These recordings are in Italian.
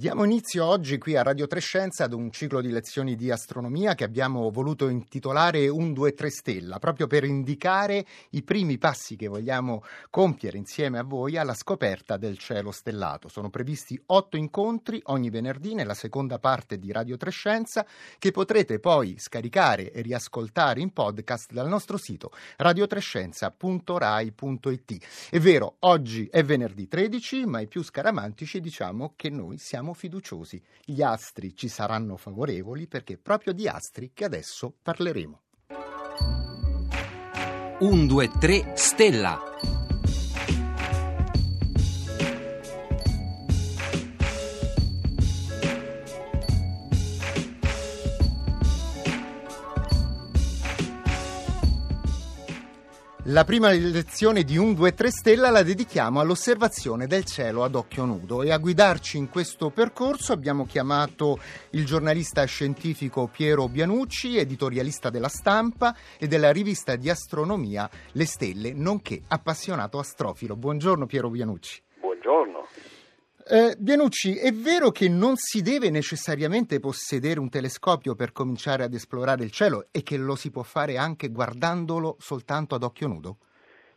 Diamo inizio oggi qui a Radio Trescenza ad un ciclo di lezioni di astronomia che abbiamo voluto intitolare 1, 2, 3 Stella, proprio per indicare i primi passi che vogliamo compiere insieme a voi alla scoperta del cielo stellato. Sono previsti otto incontri ogni venerdì nella seconda parte di Radio Trescenza che potrete poi scaricare e riascoltare in podcast dal nostro sito radiotrescenza.rai.it. È vero, oggi è venerdì 13, ma i più scaramantici diciamo che noi siamo siamo fiduciosi. Gli astri ci saranno favorevoli perché è proprio di astri che adesso parleremo. 1, 2, 3, Stella. La prima lezione di 1, 2, 3 Stella la dedichiamo all'osservazione del cielo ad occhio nudo e a guidarci in questo percorso abbiamo chiamato il giornalista scientifico Piero Bianucci, editorialista della stampa e della rivista di astronomia Le Stelle, nonché appassionato astrofilo. Buongiorno Piero Bianucci. Eh, Bianucci, è vero che non si deve necessariamente possedere un telescopio per cominciare ad esplorare il cielo e che lo si può fare anche guardandolo soltanto ad occhio nudo?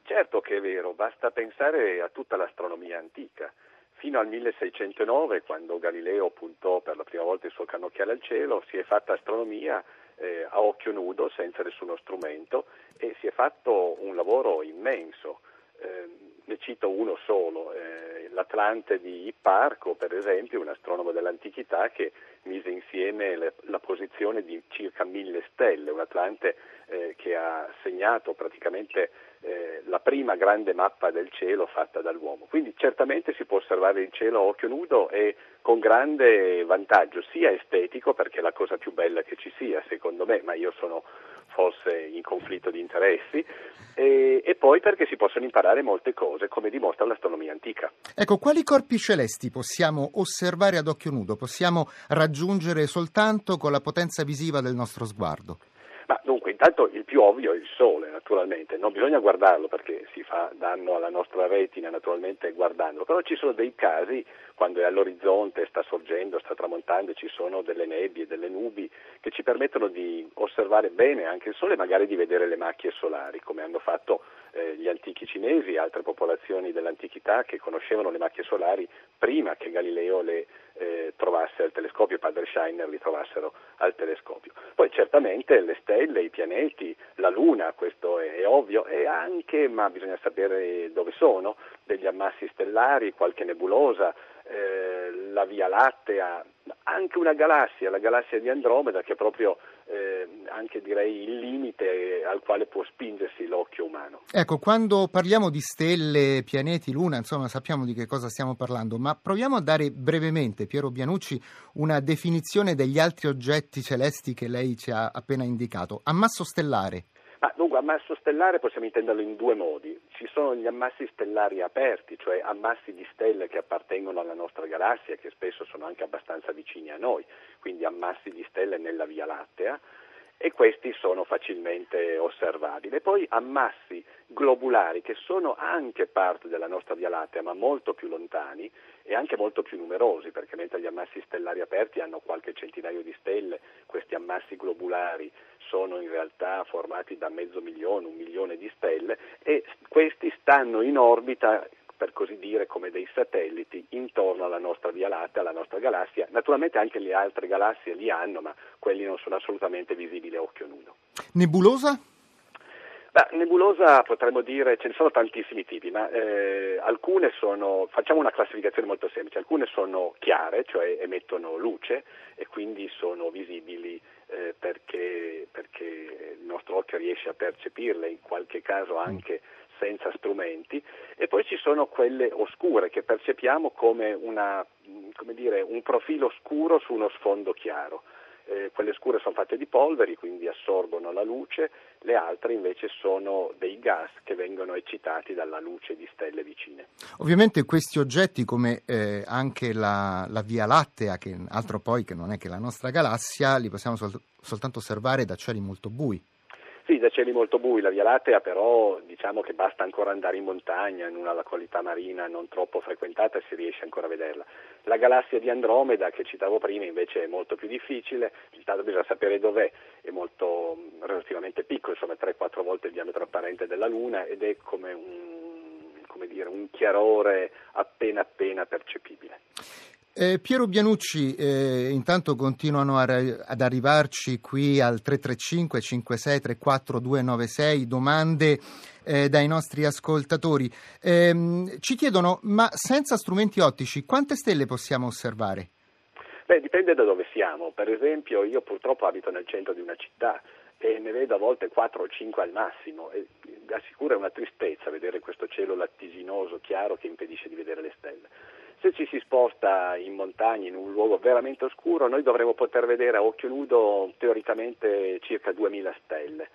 Certo che è vero, basta pensare a tutta l'astronomia antica. Fino al 1609, quando Galileo puntò per la prima volta il suo cannocchiale al cielo, si è fatta astronomia eh, a occhio nudo, senza nessuno strumento, e si è fatto un lavoro immenso. Eh, ne cito uno solo, eh, l'Atlante di Ipparco, per esempio, un astronomo dell'antichità che mise insieme le, la posizione di circa mille stelle, un Atlante eh, che ha segnato praticamente eh, la prima grande mappa del cielo fatta dall'uomo. Quindi certamente si può osservare il cielo a occhio nudo e con grande vantaggio, sia estetico, perché è la cosa più bella che ci sia, secondo me, ma io sono forse in conflitto di interessi, e, e, poi perché si possono imparare molte cose, come dimostra antica. Ecco, quali corpi celesti possiamo osservare ad occhio nudo? Possiamo raggiungere soltanto con la potenza visiva del nostro sguardo? Ma dunque, intanto il più ovvio è il Sole, naturalmente, non bisogna guardarlo perché si fa danno alla nostra retina, naturalmente, guardandolo, però ci sono dei casi quando è all'orizzonte, sta sorgendo, sta tramontando, ci sono delle nebbie, delle nubi che ci permettono di osservare bene anche il Sole e magari di vedere le macchie solari, come hanno fatto eh, gli antichi cinesi e altre popolazioni dell'antichità che conoscevano le macchie solari prima che Galileo le eh, trovasse al telescopio, padre Scheiner li trovassero al telescopio. Poi certamente le stelle, i pianeti, la Luna, questo è, è ovvio, e anche, ma bisogna sapere dove sono, degli ammassi stellari, qualche nebulosa, eh, la Via Lattea, anche una galassia, la galassia di Andromeda, che è proprio eh, anche direi il limite al quale può spingersi l'occhio umano. Ecco, quando parliamo di stelle, pianeti, luna, insomma sappiamo di che cosa stiamo parlando, ma proviamo a dare brevemente, Piero Bianucci, una definizione degli altri oggetti celesti che lei ci ha appena indicato. Ammasso stellare. Ma dunque, ammasso stellare possiamo intenderlo in due modi. Ci sono gli ammassi stellari aperti, cioè ammassi di stelle che appartengono alla nostra galassia, che spesso sono anche abbastanza vicini a noi, quindi ammassi di stelle nella Via Lattea, e questi sono facilmente osservabili. poi ammassi globulari che sono anche parte della nostra Via Lattea, ma molto più lontani e anche molto più numerosi, perché mentre gli ammassi stellari aperti hanno qualche centinaio di stelle, questi ammassi globulari sono in realtà formati da mezzo milione, un milione di stelle e questi stanno in orbita per così dire, come dei satelliti intorno alla nostra Via Lattea, alla nostra galassia. Naturalmente anche le altre galassie li hanno, ma quelli non sono assolutamente visibili a occhio nudo. Nebulosa? Beh, nebulosa potremmo dire, ce ne sono tantissimi tipi, ma eh, alcune sono, facciamo una classificazione molto semplice, alcune sono chiare, cioè emettono luce e quindi sono visibili eh, perché, perché, il nostro occhio riesce a percepirle, in qualche caso anche senza strumenti, e poi ci sono quelle oscure che percepiamo come, una, come dire, un profilo scuro su uno sfondo chiaro eh, quelle scure sono fatte di polveri, quindi assorbono la luce, le altre invece sono dei gas che vengono eccitati dalla luce di stelle vicine. Ovviamente questi oggetti, come eh, anche la, la, Via Lattea, che altro poi che non è che la nostra galassia, li possiamo sol- soltanto osservare da cieli molto bui. Sì, da cieli molto bui, la Via Lattea però diciamo che basta ancora andare in montagna, in una località marina non troppo frequentata e si riesce ancora a vederla. La galassia di Andromeda che citavo prima invece è molto più difficile, intanto bisogna sapere dov'è, è molto relativamente piccolo, insomma 3-4 volte il diametro apparente della Luna ed è come un, come dire, un chiarore appena appena percepibile. Eh, Piero Bianucci, eh, intanto continuano a, ad arrivarci qui al 335 56 34 296 domande eh, dai nostri ascoltatori. Ehm, ci chiedono, ma senza strumenti ottici quante stelle possiamo osservare? Beh, dipende da dove siamo. Per esempio, io purtroppo abito nel centro di una città e ne vedo a volte 4 o 5 al massimo e assicura una tristezza vedere questo cielo lattiginoso, chiaro, che impedisce di vedere le stelle. Se ci si sposta in montagna, in un luogo veramente oscuro, noi dovremo poter vedere a occhio nudo teoricamente circa 2000 stelle.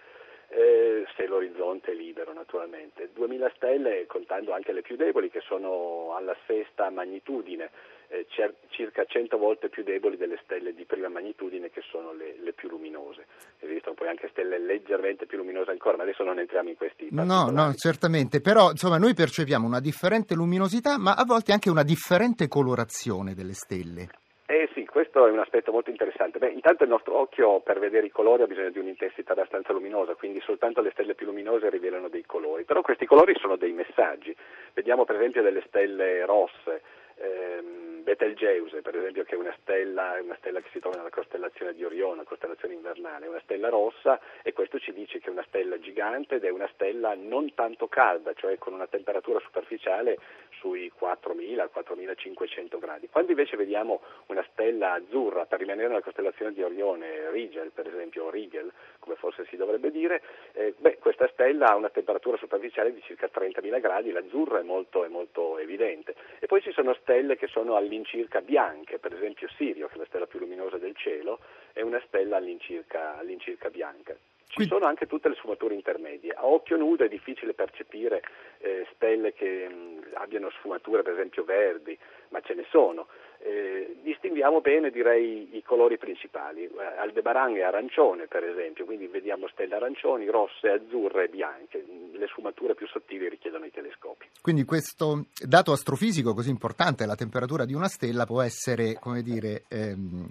Eh, se l'orizzonte è libero naturalmente. 2000 stelle contando anche le più deboli che sono alla sesta magnitudine, eh, circa 100 volte più deboli delle stelle di prima magnitudine che sono le, le più luminose. Esistono poi anche stelle leggermente più luminose ancora, ma adesso non entriamo in questi No, no, certamente, però insomma noi percepiamo una differente luminosità, ma a volte anche una differente colorazione delle stelle. Eh sì, questo è un aspetto molto interessante. Beh, intanto il nostro occhio per vedere i colori ha bisogno di un'intensità abbastanza luminosa, quindi soltanto le stelle più luminose rivelano dei colori. Però questi colori sono dei messaggi. Vediamo per esempio delle stelle rosse, ehm, Betelgeuse, per esempio, che è una stella, una stella, che si trova nella costellazione di Orione, costellazione invernale, è una stella rossa e questo ci dice che è una stella gigante ed è una stella non tanto calda, cioè con una temperatura superficiale sui 4.000-4.500 gradi. Quando invece vediamo una stella azzurra, per rimanere nella costellazione di Orione, Rigel per esempio, Rigel, come forse si dovrebbe dire, eh, beh, questa stella ha una temperatura superficiale di circa 30.000 gradi, l'azzurro è molto, è molto evidente. E poi ci sono stelle che sono all'interno all'incirca bianche, per esempio Sirio, che è la stella più luminosa del cielo, è una stella all'incirca, all'incirca bianca. Ci sono anche tutte le sfumature intermedie. A occhio nudo è difficile percepire eh, stelle che mh, abbiano sfumature, per esempio, verdi, ma ce ne sono. Eh, distinguiamo bene direi i colori principali. Eh, Aldebaran è arancione per esempio, quindi vediamo stelle arancioni, rosse, azzurre e bianche. Le sfumature più sottili richiedono i telescopi. Quindi questo dato astrofisico così importante, la temperatura di una stella, può essere, come dire, ehm,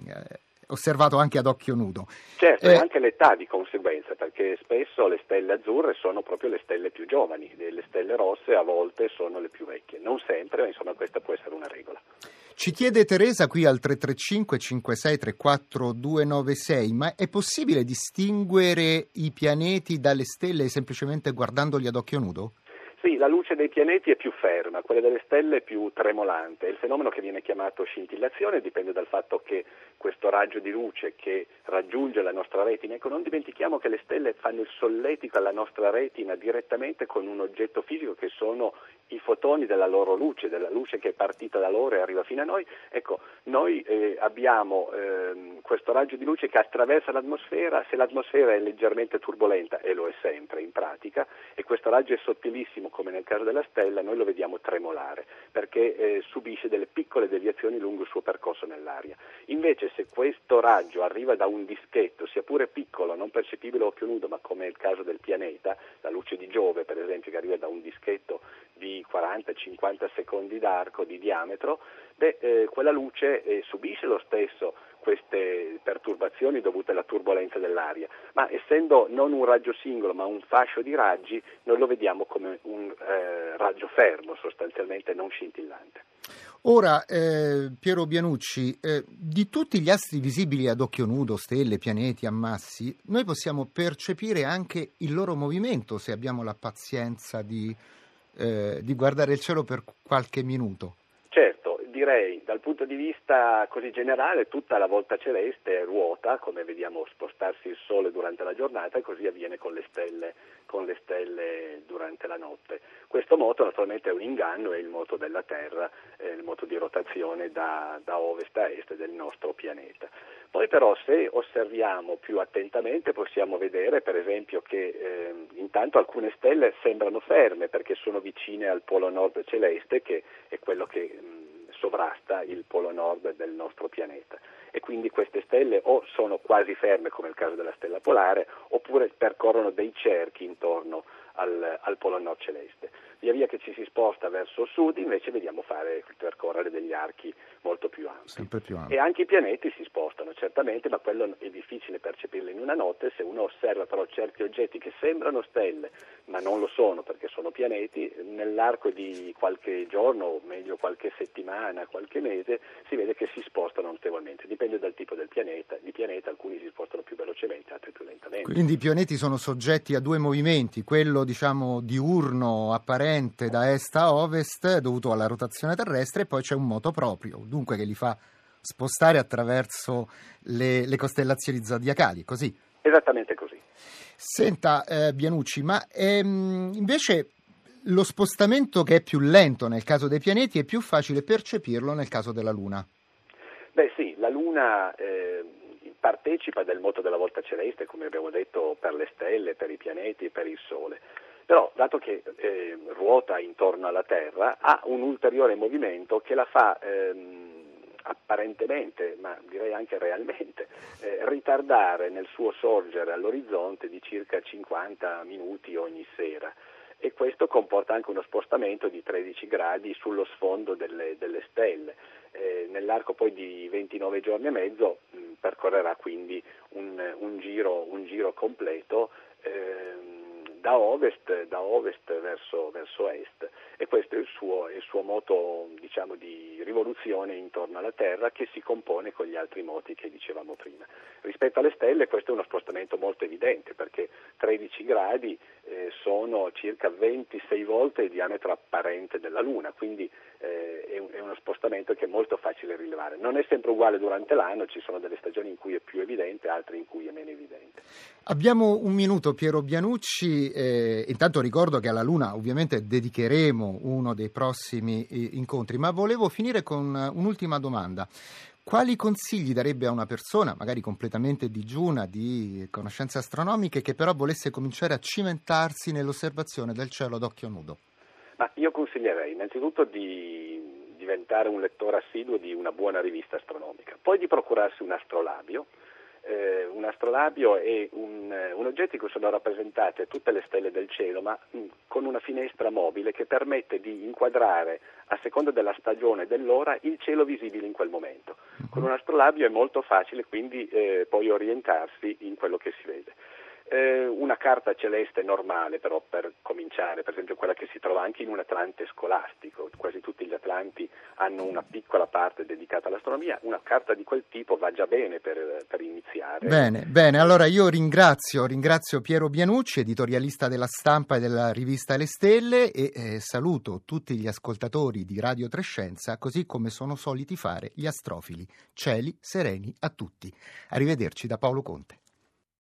osservato anche ad occhio nudo. Certo, eh, e anche l'età di conseguenza, perché spesso le stelle azzurre sono proprio le stelle più giovani, le stelle rosse a volte sono le più vecchie. Non sempre, ma insomma questa può essere una regola. Ci chiede Teresa qui al 335 5634 296, ma è possibile distinguere i pianeti dalle stelle semplicemente guardandoli ad occhio nudo? Sì, la luce dei pianeti è più ferma, quella delle stelle è più tremolante. Il fenomeno che viene chiamato scintillazione dipende dal fatto che questo raggio di luce che raggiunge la nostra retina, ecco non dimentichiamo che le stelle fanno il solletico alla nostra retina direttamente con un oggetto fisico che sono i fotoni della loro luce, della luce che è partita da loro e arriva fino a noi. Ecco, noi eh, abbiamo eh, questo raggio di luce che attraversa l'atmosfera, se l'atmosfera è leggermente turbolenta, e lo è sempre in pratica, e questo raggio è sottilissimo come nel caso della stella, noi lo vediamo tremolare perché eh, subisce delle piccole deviazioni lungo il suo percorso nell'aria. Invece se questo raggio arriva da un dischetto, sia pure piccolo, non percepibile a occhio nudo, ma come è il caso del pianeta, la luce di Giove per esempio che arriva da un dischetto di 40-50 secondi d'arco di diametro, beh, eh, quella luce eh, subisce lo stesso queste perturbazioni dovute alla turbolenza dell'aria, ma essendo non un raggio singolo ma un fascio di raggi, noi lo vediamo come un eh, raggio fermo, sostanzialmente non scintillante. Ora, eh, Piero Bianucci, eh, di tutti gli astri visibili ad occhio nudo, stelle, pianeti, ammassi, noi possiamo percepire anche il loro movimento se abbiamo la pazienza di, eh, di guardare il cielo per qualche minuto direi dal punto di vista così generale tutta la volta celeste ruota, come vediamo spostarsi il Sole durante la giornata e così avviene con le stelle, con le stelle durante la notte. Questo moto naturalmente è un inganno, è il moto della Terra, il moto di rotazione da, da ovest a est del nostro pianeta. Poi però se osserviamo più attentamente possiamo vedere per esempio che eh, intanto alcune stelle sembrano ferme perché sono vicine al polo nord celeste che è quello che sovrasta il polo nord del nostro pianeta e quindi queste stelle o sono quasi ferme come nel caso della stella polare oppure percorrono dei cerchi intorno al, al polo nord celeste. Via via che ci si sposta verso sud invece vediamo fare, percorrere degli archi molto più ampi. più ampi. E anche i pianeti si spostano certamente, ma quello è difficile percepirlo in una notte, se uno osserva però certi oggetti che sembrano stelle ma non lo sono perché sono pianeti, nell'arco di qualche giorno, o meglio qualche settimana, qualche mese, si vede che si spostano notevolmente, dipende dal tipo del pianeta, di pianeta alcuni si spostano più velocemente, altri più lentamente. Quindi i pianeti sono soggetti a due movimenti, quello diciamo diurno apparente da est a ovest dovuto alla rotazione terrestre e poi c'è un moto proprio, dunque che li fa spostare attraverso le, le costellazioni zodiacali, così? Esattamente così. Senta eh, Bianucci, ma ehm, invece lo spostamento che è più lento nel caso dei pianeti è più facile percepirlo nel caso della Luna? Beh sì, la Luna eh, partecipa del moto della volta celeste, come abbiamo detto, per le stelle, per i pianeti, per il Sole. Però, dato che eh, ruota intorno alla Terra, ha un ulteriore movimento che la fa ehm, apparentemente, ma direi anche realmente, eh, ritardare nel suo sorgere all'orizzonte di circa 50 minuti ogni sera e questo comporta anche uno spostamento di 13 gradi sullo sfondo delle, delle stelle. Eh, nell'arco poi di 29 giorni e mezzo mh, percorrerà quindi un, un, giro, un giro, completo. Eh, da ovest, da ovest verso, verso, est e questo è il suo, il suo moto diciamo, di rivoluzione intorno alla Terra che si compone con gli altri moti che dicevamo prima. Rispetto alle stelle questo è uno spostamento molto evidente perché 13 gradi eh, sono circa 26 volte il diametro apparente della Luna, quindi eh, è, un, è, uno spostamento che è molto facile rilevare. Non è sempre uguale durante l'anno, ci sono delle stagioni in cui è più evidente, altre in cui è meno evidente. Abbiamo un minuto, Piero Bianucci. Eh, intanto ricordo che alla Luna ovviamente dedicheremo uno dei prossimi eh, incontri, ma volevo finire con un'ultima domanda. Quali consigli darebbe a una persona, magari completamente digiuna di conoscenze astronomiche, che però volesse cominciare a cimentarsi nell'osservazione del cielo ad occhio nudo? Ma io consiglierei innanzitutto di diventare un lettore assiduo di una buona rivista astronomica, poi di procurarsi un astrolabio. Eh, un astrolabio è un, un, oggetto in cui sono rappresentate tutte le stelle del cielo, ma mh, con una finestra mobile che permette di inquadrare, a seconda della stagione e dell'ora, il cielo visibile in quel momento. Con un astrolabio è molto facile quindi eh, poi orientarsi in quello che si vede. Eh, una carta celeste normale però per cominciare, per esempio quella che si trova anche in un Atlante scolastico, quasi tutti gli Atlanti hanno una piccola parte dedicata all'astronomia, una carta di quel tipo va già bene per, per iniziare. Bene, bene, allora io ringrazio, ringrazio Piero Bianucci, editorialista della stampa e della rivista Le Stelle e eh, saluto tutti gli ascoltatori di Radio Trescenza così come sono soliti fare gli astrofili. Cieli sereni a tutti. Arrivederci da Paolo Conte.